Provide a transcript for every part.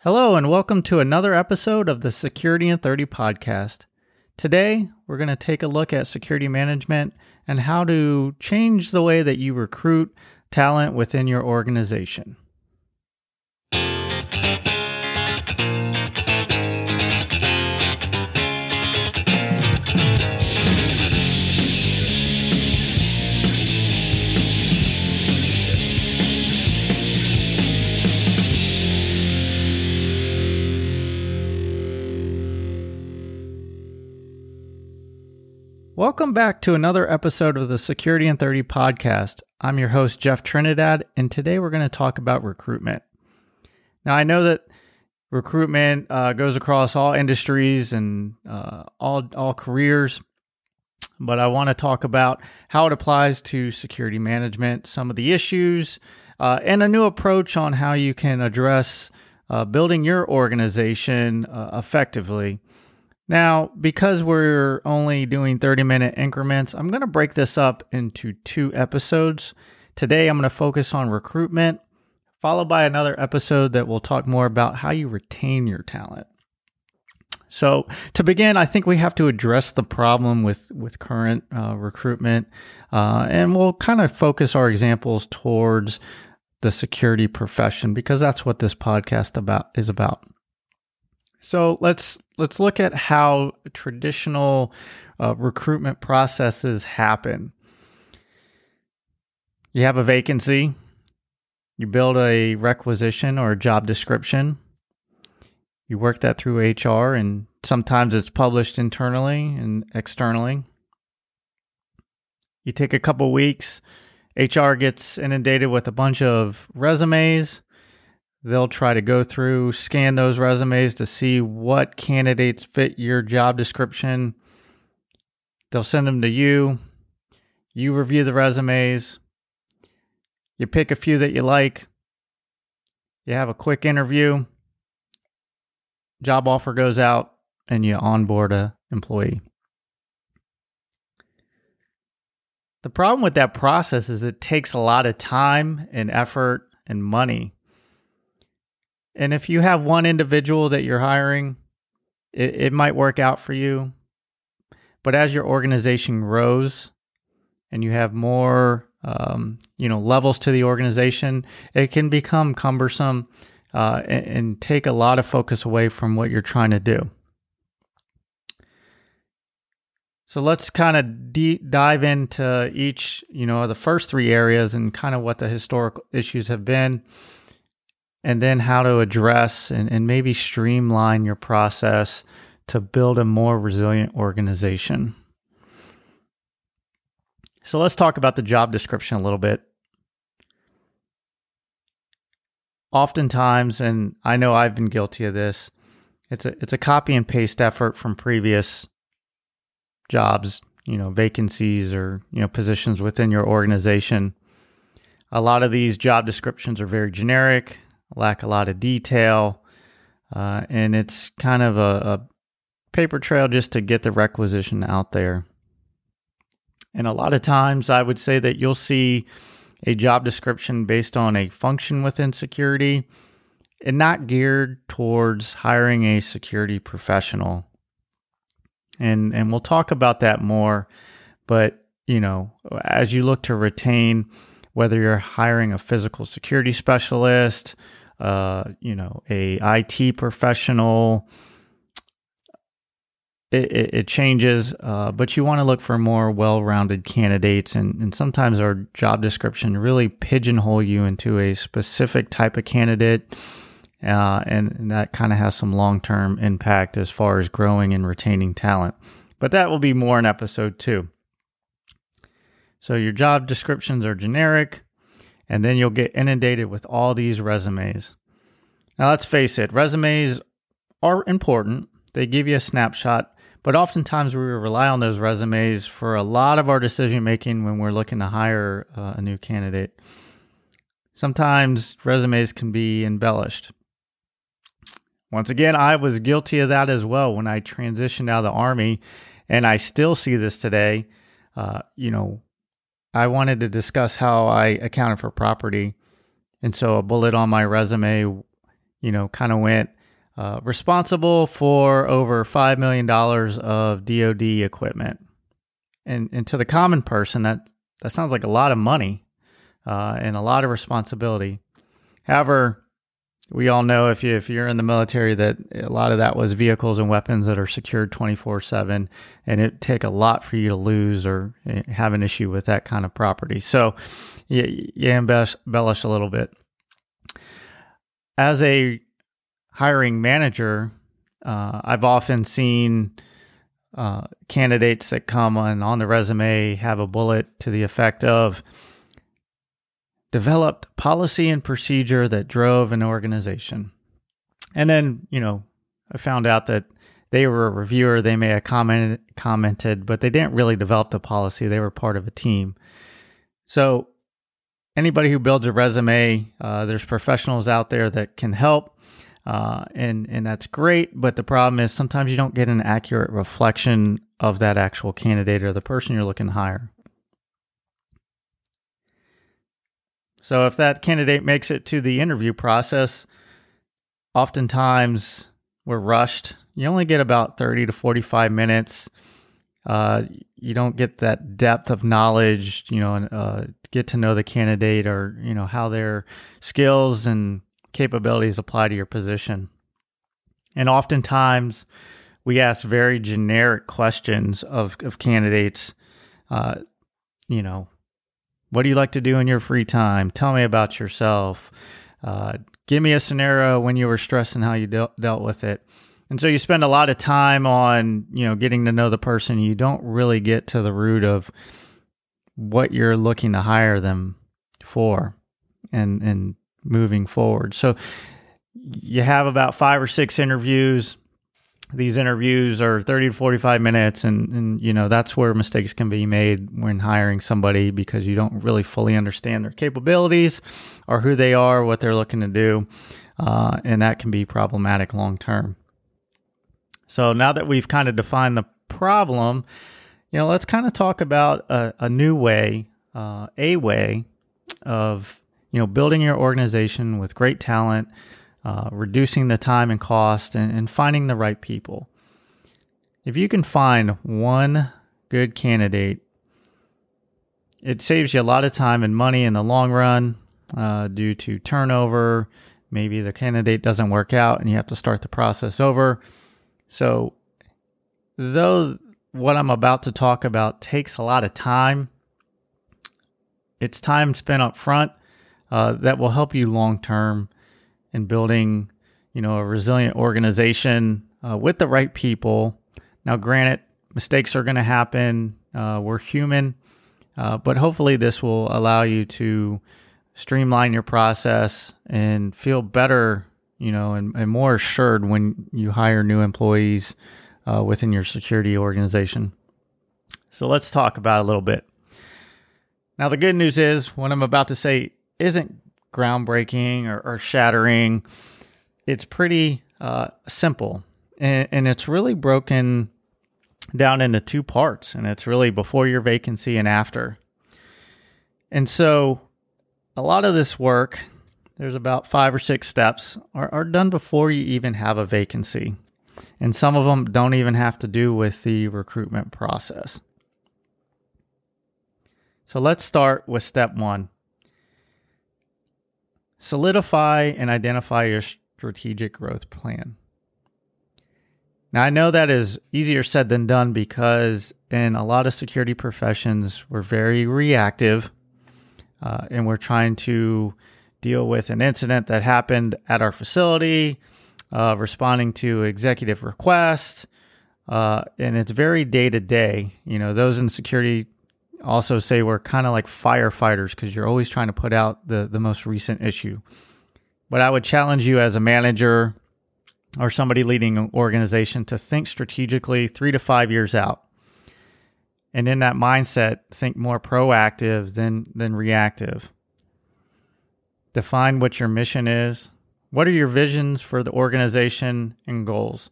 Hello, and welcome to another episode of the Security in 30 podcast. Today, we're going to take a look at security management and how to change the way that you recruit talent within your organization. Welcome back to another episode of the Security in 30 podcast. I'm your host, Jeff Trinidad, and today we're going to talk about recruitment. Now, I know that recruitment uh, goes across all industries and uh, all, all careers, but I want to talk about how it applies to security management, some of the issues, uh, and a new approach on how you can address uh, building your organization uh, effectively. Now, because we're only doing 30 minute increments, I'm going to break this up into two episodes. Today, I'm going to focus on recruitment, followed by another episode that will talk more about how you retain your talent. So, to begin, I think we have to address the problem with, with current uh, recruitment, uh, and we'll kind of focus our examples towards the security profession because that's what this podcast about is about. So let's let's look at how traditional uh, recruitment processes happen. You have a vacancy, you build a requisition or a job description, you work that through HR, and sometimes it's published internally and externally. You take a couple weeks, HR gets inundated with a bunch of resumes They'll try to go through, scan those resumes to see what candidates fit your job description. They'll send them to you. You review the resumes. You pick a few that you like. You have a quick interview. Job offer goes out and you onboard a employee. The problem with that process is it takes a lot of time and effort and money and if you have one individual that you're hiring, it, it might work out for you. But as your organization grows and you have more, um, you know, levels to the organization, it can become cumbersome uh, and, and take a lot of focus away from what you're trying to do. So let's kind of de- dive into each, you know, the first three areas and kind of what the historical issues have been and then how to address and, and maybe streamline your process to build a more resilient organization. So let's talk about the job description a little bit. Oftentimes, and I know I've been guilty of this, it's a it's a copy and paste effort from previous jobs, you know, vacancies or, you know, positions within your organization. A lot of these job descriptions are very generic lack a lot of detail, uh, and it's kind of a, a paper trail just to get the requisition out there. And a lot of times, I would say that you'll see a job description based on a function within security and not geared towards hiring a security professional. And and we'll talk about that more, but you know, as you look to retain whether you're hiring a physical security specialist, uh, you know, a IT professional, it, it, it changes, uh, but you want to look for more well-rounded candidates, and, and sometimes our job description really pigeonhole you into a specific type of candidate, uh, and, and that kind of has some long-term impact as far as growing and retaining talent. But that will be more in episode two. So your job descriptions are generic, and then you'll get inundated with all these resumes. Now, let's face it, resumes are important. They give you a snapshot, but oftentimes we rely on those resumes for a lot of our decision making when we're looking to hire uh, a new candidate. Sometimes resumes can be embellished. Once again, I was guilty of that as well when I transitioned out of the Army, and I still see this today. Uh, you know, I wanted to discuss how I accounted for property. And so a bullet on my resume, you know, kind of went uh, responsible for over $5 million of DoD equipment. And, and to the common person, that, that sounds like a lot of money uh, and a lot of responsibility. However, we all know if you if you're in the military that a lot of that was vehicles and weapons that are secured 24/7 and it take a lot for you to lose or eh, have an issue with that kind of property. So you, you embellish a little bit. As a hiring manager, uh, I've often seen uh, candidates that come on on the resume have a bullet to the effect of developed policy and procedure that drove an organization. And then, you know, I found out that they were a reviewer. They may have commented, commented, but they didn't really develop the policy. They were part of a team. So, anybody who builds a resume, uh, there's professionals out there that can help, uh, and and that's great. But the problem is sometimes you don't get an accurate reflection of that actual candidate or the person you're looking to hire. So if that candidate makes it to the interview process, oftentimes we're rushed. You only get about 30 to 45 minutes. Uh, you don't get that depth of knowledge, you know, and uh, get to know the candidate or, you know, how their skills and capabilities apply to your position. And oftentimes we ask very generic questions of, of candidates. Uh, you know, what do you like to do in your free time? Tell me about yourself. Uh, give me a scenario when you were stressed and how you de- dealt with it. And so you spend a lot of time on, you know, getting to know the person. You don't really get to the root of what you're looking to hire them for and and moving forward. So you have about 5 or 6 interviews these interviews are 30 to 45 minutes and, and you know that's where mistakes can be made when hiring somebody because you don't really fully understand their capabilities or who they are what they're looking to do uh, and that can be problematic long term so now that we've kind of defined the problem you know let's kind of talk about a, a new way uh, a way of you know building your organization with great talent uh, reducing the time and cost, and, and finding the right people. If you can find one good candidate, it saves you a lot of time and money in the long run uh, due to turnover. Maybe the candidate doesn't work out and you have to start the process over. So, though what I'm about to talk about takes a lot of time, it's time spent up front uh, that will help you long term and building, you know, a resilient organization uh, with the right people. Now, granted, mistakes are going to happen. Uh, we're human, uh, but hopefully, this will allow you to streamline your process and feel better, you know, and, and more assured when you hire new employees uh, within your security organization. So, let's talk about a little bit. Now, the good news is what I'm about to say isn't groundbreaking or, or shattering. It's pretty uh, simple, and, and it's really broken down into two parts, and it's really before your vacancy and after. And so, a lot of this work, there's about five or six steps, are, are done before you even have a vacancy. And some of them don't even have to do with the recruitment process. So let's start with step one solidify and identify your strategic growth plan. Now, I know that is easier said than done because in a lot of security professions, we're very reactive uh, and we're trying to deal with an incident that happened at our facility, uh, responding to executive requests. Uh, and it's very day to day. You know, those in security also say we're kind of like firefighters because you're always trying to put out the, the most recent issue. But I would challenge you as a manager or somebody leading an organization to think strategically three to five years out. And in that mindset, think more proactive than, than reactive. Define what your mission is. What are your visions for the organization and goals?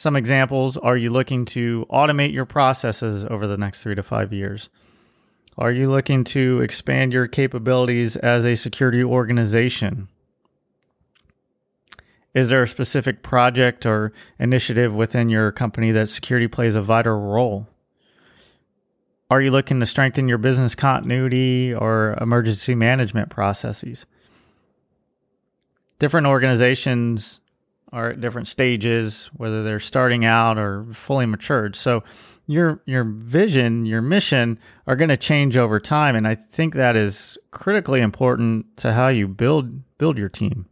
Some examples are you looking to automate your processes over the next three to five years? Are you looking to expand your capabilities as a security organization? Is there a specific project or initiative within your company that security plays a vital role? Are you looking to strengthen your business continuity or emergency management processes? Different organizations are at different stages, whether they're starting out or fully matured. So your your vision, your mission are going to change over time, and I think that is critically important to how you build build your team.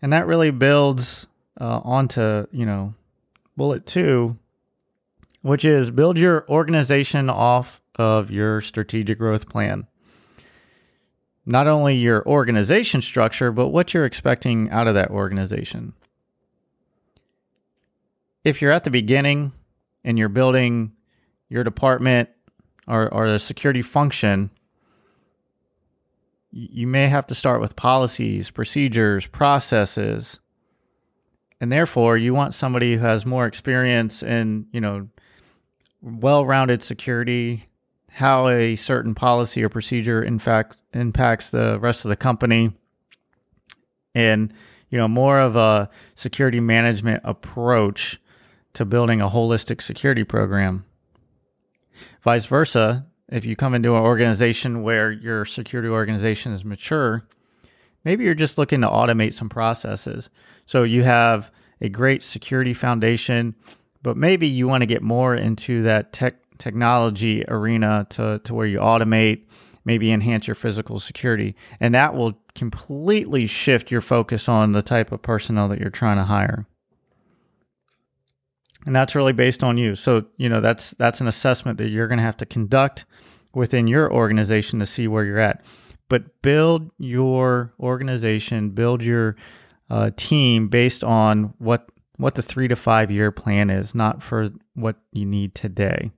And that really builds uh, onto you know bullet two, which is build your organization off of your strategic growth plan. Not only your organization structure, but what you're expecting out of that organization. If you're at the beginning and you're building your department or, or the security function, you may have to start with policies, procedures, processes. And therefore, you want somebody who has more experience in, you know, well-rounded security, how a certain policy or procedure in fact impacts the rest of the company and you know more of a security management approach to building a holistic security program vice versa if you come into an organization where your security organization is mature, maybe you're just looking to automate some processes. So you have a great security foundation, but maybe you want to get more into that tech technology arena to, to where you automate, maybe enhance your physical security. And that will completely shift your focus on the type of personnel that you're trying to hire and that's really based on you. So you know that's that's an assessment that you're going to have to conduct within your organization to see where you're at. But build your organization, build your uh, team based on what what the three to five year plan is, not for what you need today.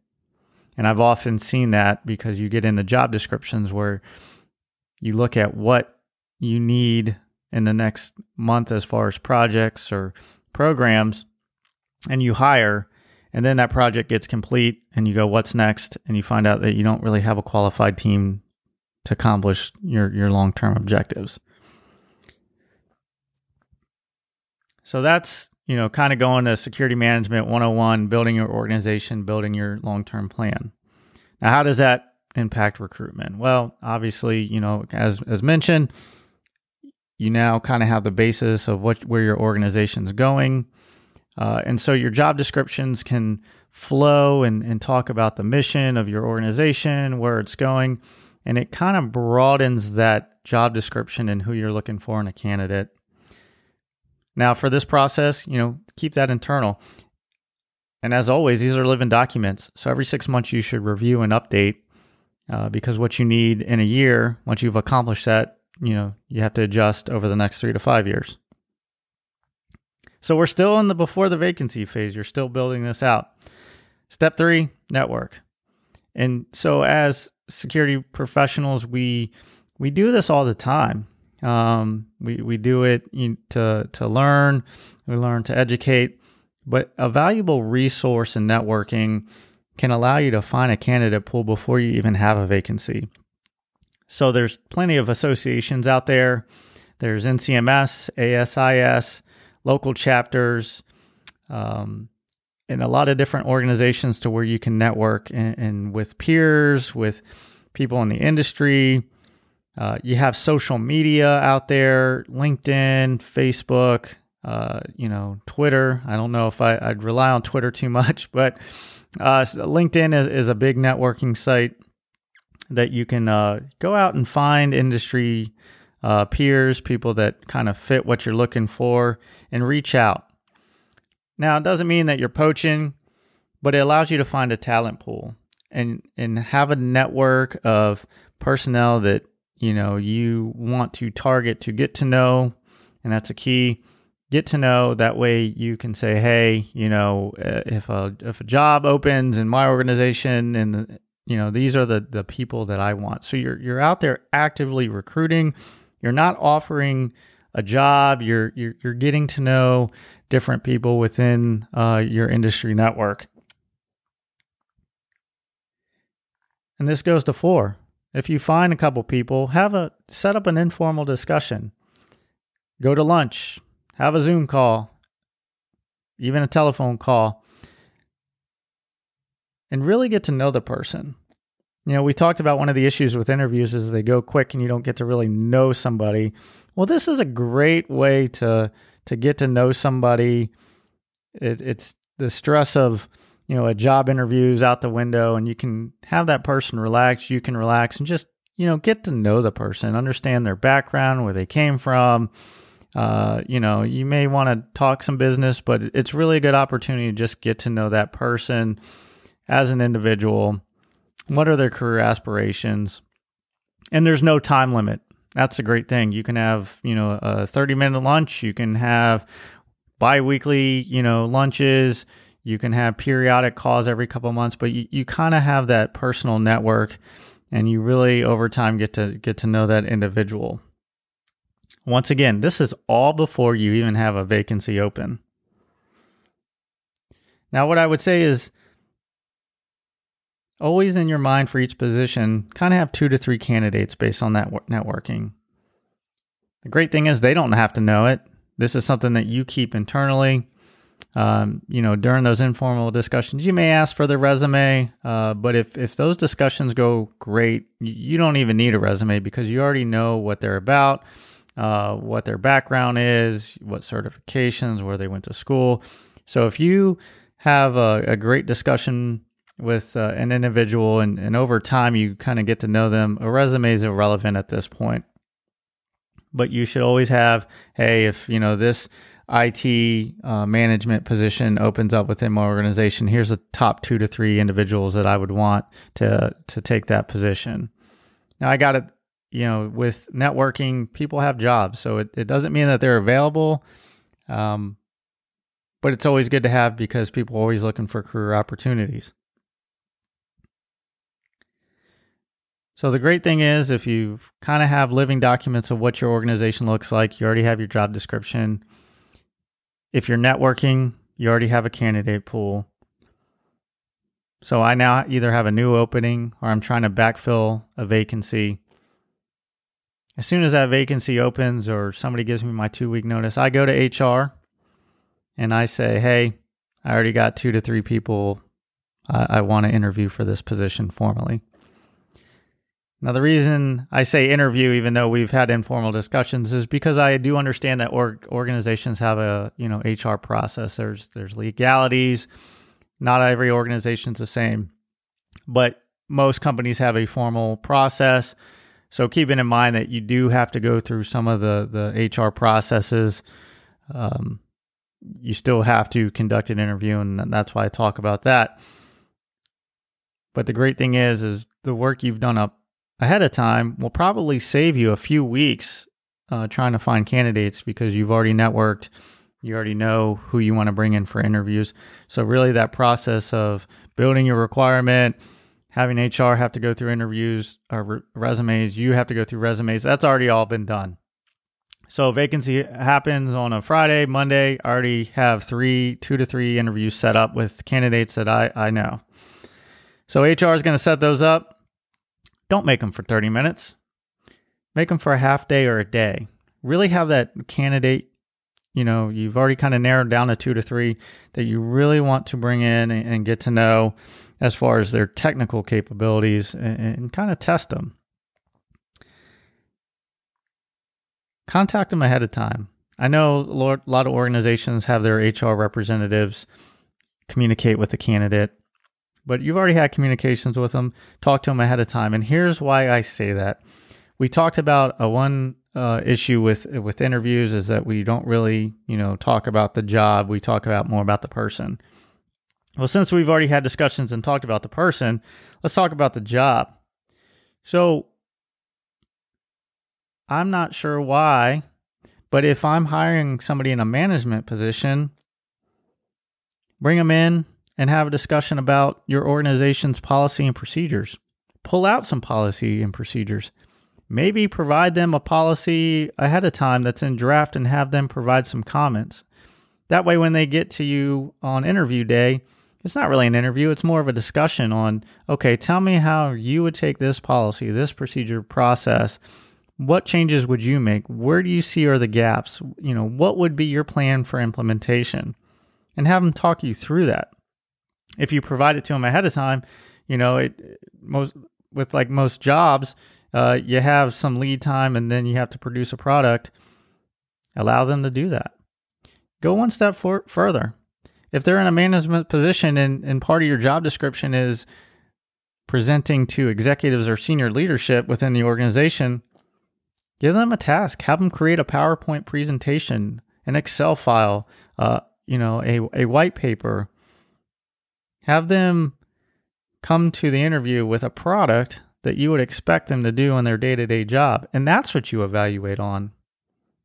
And I've often seen that because you get in the job descriptions where you look at what you need in the next month as far as projects or programs and you hire and then that project gets complete and you go what's next? And you find out that you don't really have a qualified team to accomplish your your long-term objectives. So that's you know kind of going to security management 101 building your organization building your long-term plan. Now how does that impact recruitment? Well obviously you know as as mentioned you now kind of have the basis of what where your organization is going. Uh, and so your job descriptions can flow and, and talk about the mission of your organization, where it's going, and it kind of broadens that job description and who you're looking for in a candidate. Now, for this process, you know, keep that internal. And as always, these are living documents. So every six months, you should review and update uh, because what you need in a year, once you've accomplished that, you know, you have to adjust over the next three to five years. So we're still in the before the vacancy phase. You're still building this out. Step three, network. And so as security professionals, we we do this all the time. Um, we we do it to to learn. We learn to educate. But a valuable resource in networking can allow you to find a candidate pool before you even have a vacancy. So there's plenty of associations out there. There's NCMS, ASIS, local chapters, um, and a lot of different organizations to where you can network and, and with peers, with people in the industry. Uh, you have social media out there LinkedIn, Facebook, uh, you know, Twitter. I don't know if I, would rely on Twitter too much, but uh, LinkedIn is, is, a big networking site that you can uh, go out and find industry uh, peers, people that kind of fit what you're looking for, and reach out. Now, it doesn't mean that you're poaching, but it allows you to find a talent pool and and have a network of personnel that you know you want to target to get to know, and that's a key. Get to know that way you can say, hey, you know, uh, if a if a job opens in my organization and you know these are the the people that I want. So you're you're out there actively recruiting you're not offering a job. You're you're, you're getting to know different people within uh, your industry network. and this goes to four. If you find a couple people, have a set up an informal discussion. Go to lunch, have a Zoom call, even a telephone call, and really get to know the person. You know, we talked about one of the issues with interviews is they go quick and you don't get to really know somebody. Well, this is a great way to to get to know somebody. It, it's the stress of you know a job interviews out the window, and you can have that person relax. You can relax and just you know get to know the person, understand their background, where they came from. Uh, you know, you may want to talk some business, but it's really a good opportunity to just get to know that person as an individual what are their career aspirations? And there's no time limit. That's a great thing. You can have, you know, a 30 minute lunch. You can have bi-weekly, you know, lunches. You can have periodic calls every couple months, but you, you kind of have that personal network and you really over time get to get to know that individual. Once again, this is all before you even have a vacancy open. Now, what I would say is always in your mind for each position, kind of have two to three candidates based on that networking. The great thing is they don't have to know it. This is something that you keep internally. Um, you know, during those informal discussions, you may ask for their resume, uh, but if if those discussions go great, you don't even need a resume because you already know what they're about, uh, what their background is, what certifications, where they went to school. So if you have a, a great discussion with uh, an individual and, and over time you kind of get to know them, a resume is irrelevant at this point. But you should always have, hey, if you know this IT uh, management position opens up within my organization, here's the top two to three individuals that I would want to to take that position. Now I got it, you know, with networking, people have jobs, so it, it doesn't mean that they're available. Um, but it's always good to have because people are always looking for career opportunities. So the great thing is if you kind of have living documents of what your organization looks like, you already have your job description. If you're networking, you already have a candidate pool. So I now either have a new opening or I'm trying to backfill a vacancy. As soon as that vacancy opens or somebody gives me my two week notice, I go to HR and I say, hey, I already got two to three people I, I want to interview for this position formally. Now, the reason I say interview, even though we've had informal discussions, is because I do understand that org- organizations have a you know HR process. There's there's legalities. Not every organization's the same, but most companies have a formal process. So keeping in mind that you do have to go through some of the the HR processes. Um, you still have to conduct an interview, and that's why I talk about that. But the great thing is, is the work you've done up ahead of time will probably save you a few weeks uh, trying to find candidates because you've already networked. You already know who you want to bring in for interviews. So, really, that process of building your requirement, having HR have to go through interviews or re- resumes, you have to go through resumes, that's already all been done. So, vacancy happens on a Friday, Monday. I already have three, two to three interviews set up with candidates that I, I know. So, HR is going to set those up don't make them for 30 minutes. Make them for a half day or a day. Really have that candidate, you know, you've already kind of narrowed down to two to three that you really want to bring in and, and get to know as far as their technical capabilities and, and kind of test them. Contact them ahead of time. I know a lot of organizations have their HR representatives communicate with the candidate but you've already had communications with them. Talk to them ahead of time. And here's why I say that. We talked about a one uh, issue with with interviews is that we don't really, you know, talk about the job. We talk about more about the person. Well, since we've already had discussions and talked about the person, let's talk about the job. So I'm not sure why, but if I'm hiring somebody in a management position, bring them in, and have a discussion about your organization's policy and procedures. Pull out some policy and procedures. Maybe provide them a policy ahead of time that's in draft and have them provide some comments. That way, when they get to you on interview day, it's not really an interview, it's more of a discussion on okay, tell me how you would take this policy, this procedure process. What changes would you make? Where do you see are the gaps? You know, what would be your plan for implementation? And have them talk you through that. If you provide it to them ahead of time, you know, it most with like most jobs, uh, you have some lead time and then you have to produce a product. Allow them to do that. Go one step for, further if they're in a management position and, and part of your job description is presenting to executives or senior leadership within the organization, give them a task. Have them create a PowerPoint presentation, an Excel file, uh, you know, a, a white paper. Have them come to the interview with a product that you would expect them to do in their day to day job. And that's what you evaluate on.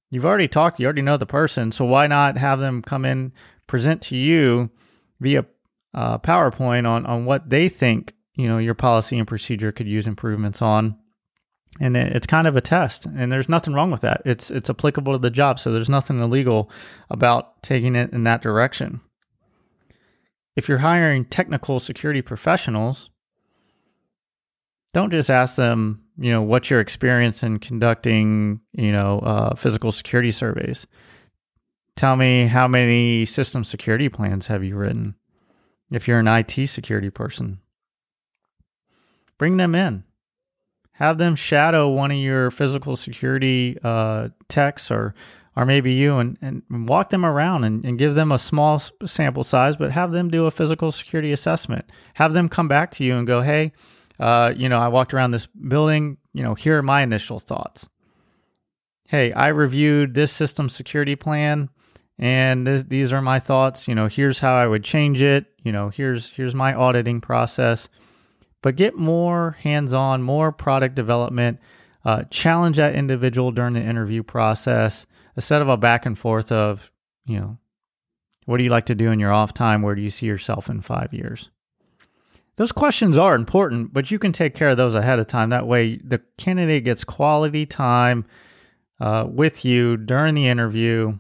You've already talked, you already know the person, so why not have them come in present to you via uh, PowerPoint on on what they think you know your policy and procedure could use improvements on. And it's kind of a test, and there's nothing wrong with that. It's it's applicable to the job, so there's nothing illegal about taking it in that direction. If you're hiring technical security professionals, don't just ask them, you know, what's your experience in conducting, you know, uh, physical security surveys. Tell me how many system security plans have you written if you're an IT security person? Bring them in. Have them shadow one of your physical security uh, techs or or maybe you and, and walk them around and, and give them a small sample size, but have them do a physical security assessment. Have them come back to you and go, hey, uh, you know, I walked around this building, you know, here are my initial thoughts. Hey, I reviewed this system security plan and these are my thoughts you know here's how i would change it you know here's here's my auditing process but get more hands-on more product development uh, challenge that individual during the interview process instead of a back and forth of you know what do you like to do in your off time? Where do you see yourself in five years? Those questions are important but you can take care of those ahead of time. That way the candidate gets quality time uh, with you during the interview.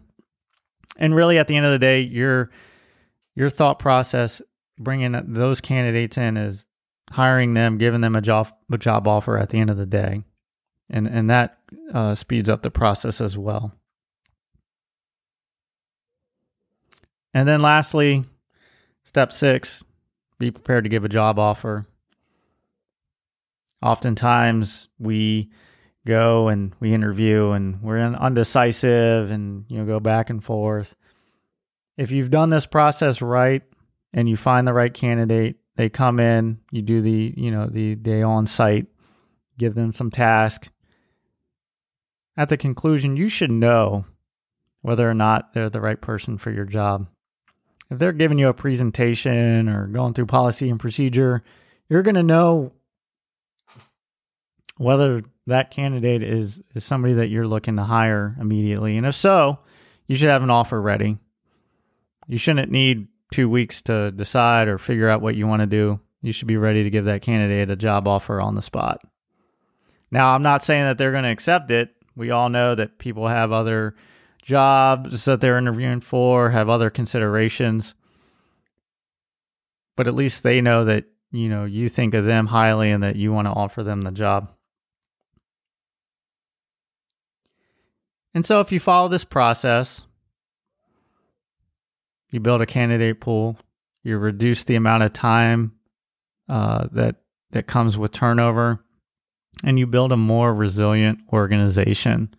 And really at the end of the day your your thought process bringing those candidates in is hiring them giving them a job a job offer at the end of the day. And and that uh, speeds up the process as well and then lastly step six be prepared to give a job offer oftentimes we go and we interview and we're undecisive and you know go back and forth. If you've done this process right and you find the right candidate, they come in, you do the, you know, the day on site, give them some task. At the conclusion, you should know whether or not they're the right person for your job. If they're giving you a presentation or going through policy and procedure, you're going to know whether that candidate is, is somebody that you're looking to hire immediately. And if so, you should have an offer ready. You shouldn't need two weeks to decide or figure out what you want to do. You should be ready to give that candidate a job offer on the spot. Now, I'm not saying that they're going to accept it. We all know that people have other jobs that they're interviewing for, have other considerations. But at least they know that, you know, you think of them highly and that you want to offer them the job. And so if you follow this process, you build a candidate pool, you reduce the amount of time uh, that that comes with turnover, and you build a more resilient organization.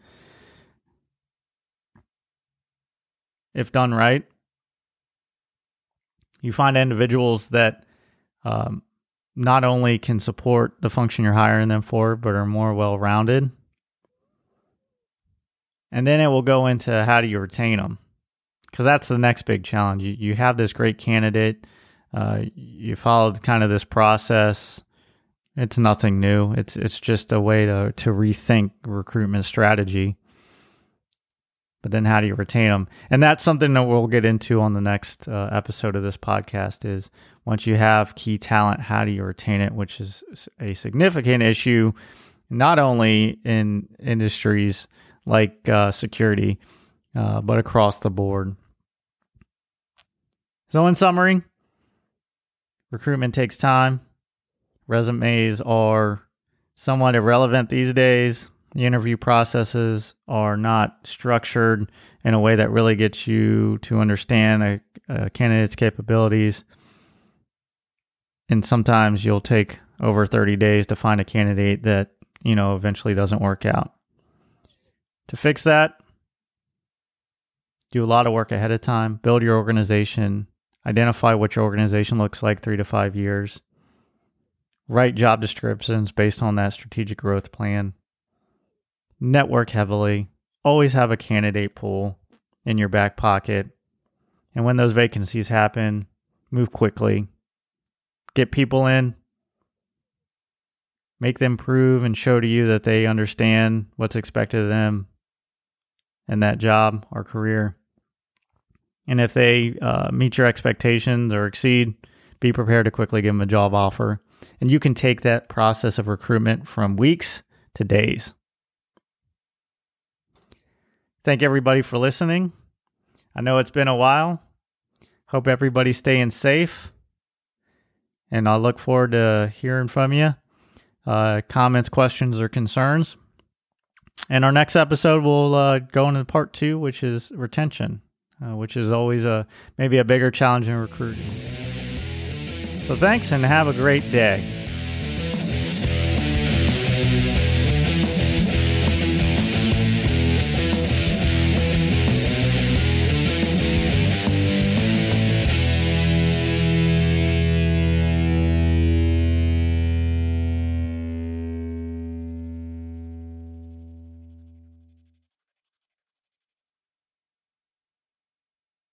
If done right, you find individuals that um, not only can support the function you're hiring them for, but are more well rounded and then it will go into how do you retain them? Because that's the next big challenge. You, you have this great candidate, uh, you followed kind of this process. It's nothing new. It's it's just a way to to rethink recruitment strategy. But then, how do you retain them? And that's something that we'll get into on the next uh, episode of this podcast. Is once you have key talent, how do you retain it? Which is a significant issue, not only in industries like uh, security, uh, but across the board. So, in summary, recruitment takes time. Resumes are somewhat irrelevant these days. The interview processes are not structured in a way that really gets you to understand a, a candidate's capabilities. And sometimes you'll take over 30 days to find a candidate that, you know, eventually doesn't work out. To fix that, do a lot of work ahead of time, build your organization, identify what your organization looks like three to five years, write job descriptions based on that strategic growth plan, network heavily, always have a candidate pool in your back pocket. And when those vacancies happen, move quickly, get people in, make them prove and show to you that they understand what's expected of them in that job or career. And if they uh, meet your expectations or exceed, be prepared to quickly give them a job offer. And you can take that process of recruitment from weeks to days. Thank everybody for listening. I know it's been a while. Hope everybody's staying safe. And I look forward to hearing from you. Uh, comments, questions, or concerns. And our next episode, we'll uh, go into part two, which is retention, uh, which is always a maybe a bigger challenge in recruiting. So thanks and have a great day.